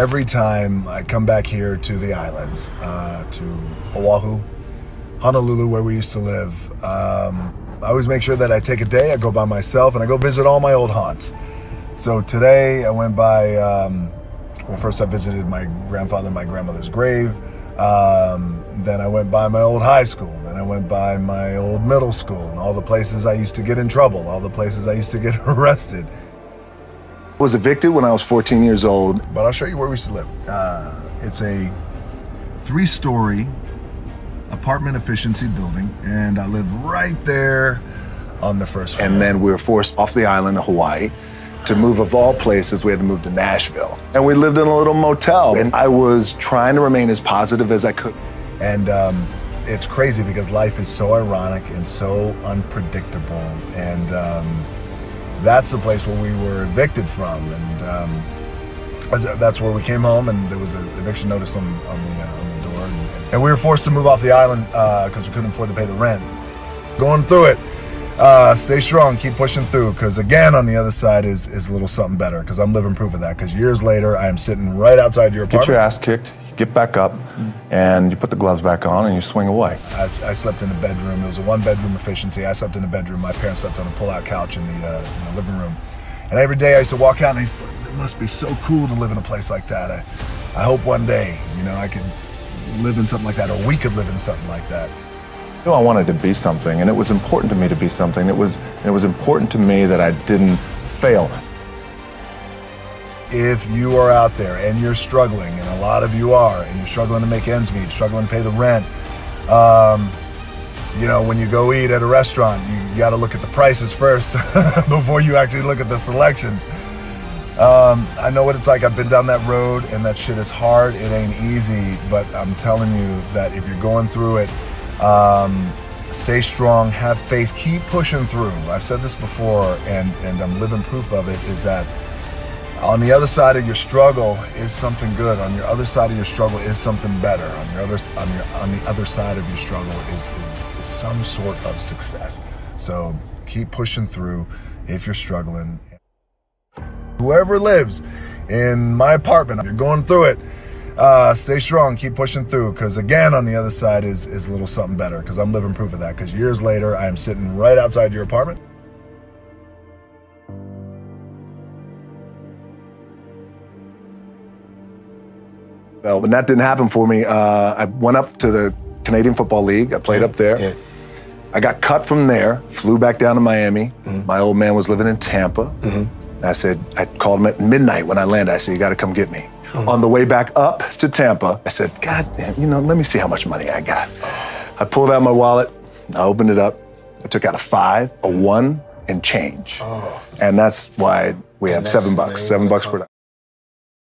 every time I come back here to the islands, uh, to Oahu, Honolulu, where we used to live, um, I always make sure that I take a day, I go by myself, and I go visit all my old haunts. So today I went by, um, well, first I visited my grandfather and my grandmother's grave. Um, then I went by my old high school. Then I went by my old middle school and all the places I used to get in trouble, all the places I used to get arrested. Was evicted when I was 14 years old. But I'll show you where we used to live. Uh, it's a three story apartment efficiency building, and I live right there on the first floor. And then we were forced off the island of Hawaii to move of all places we had to move to nashville and we lived in a little motel and i was trying to remain as positive as i could and um, it's crazy because life is so ironic and so unpredictable and um, that's the place where we were evicted from and um, that's where we came home and there was an eviction notice on, on the, uh, on the door and, and, we were forced to move off the island because uh, we couldn't afford to pay the rent. Going through it uh, stay strong, keep pushing through. Because again, on the other side is is a little something better. Because I'm living proof of that. Because years later, I am sitting right outside your apartment. Get your ass kicked. You get back up, and you put the gloves back on, and you swing away. I, I slept in a bedroom. It was a one bedroom efficiency. I slept in a bedroom. My parents slept on a pull out couch in the, uh, in the living room. And every day I used to walk out and I used to, it must be so cool to live in a place like that. I, I hope one day, you know, I could live in something like that, or we could live in something like that. I knew I wanted to be something, and it was important to me to be something. It was, it was important to me that I didn't fail. If you are out there and you're struggling, and a lot of you are, and you're struggling to make ends meet, struggling to pay the rent, um, you know, when you go eat at a restaurant, you, got to look at the prices first before you actually look at the selections. Um, I know what it's like. I've been down that road, and that shit is hard. It ain't easy, but I'm telling you that if you're going through it, um, stay strong, have faith, keep pushing through. I've said this before, and, and I'm living proof of it, is that on the other side of your struggle is something good. On your other side of your struggle is something better. On your other on your on the other side of your struggle is, is, is some sort of success. So keep pushing through if you're struggling. Whoever lives in my apartment, you're going through it uh, stay strong, keep pushing through. Because again, on the other side is is a little something better. Because I'm living proof of that. Because years later, I am sitting right outside your apartment. Well, when that didn't happen for me, uh, I went up to the Canadian Football League. I played yeah, up there. Yeah. I got cut from there, flew back down to Miami. Mm-hmm. My old man was living in Tampa. Mm-hmm. I said, I called him at midnight when I landed. I said, You got to come get me. Mm-hmm. On the way back up to Tampa, I said, God damn, you know, let me see how much money I got. I pulled out my wallet, I opened it up, I took out a five, a one, and change. Oh. And that's why we have seven bucks, seven bucks per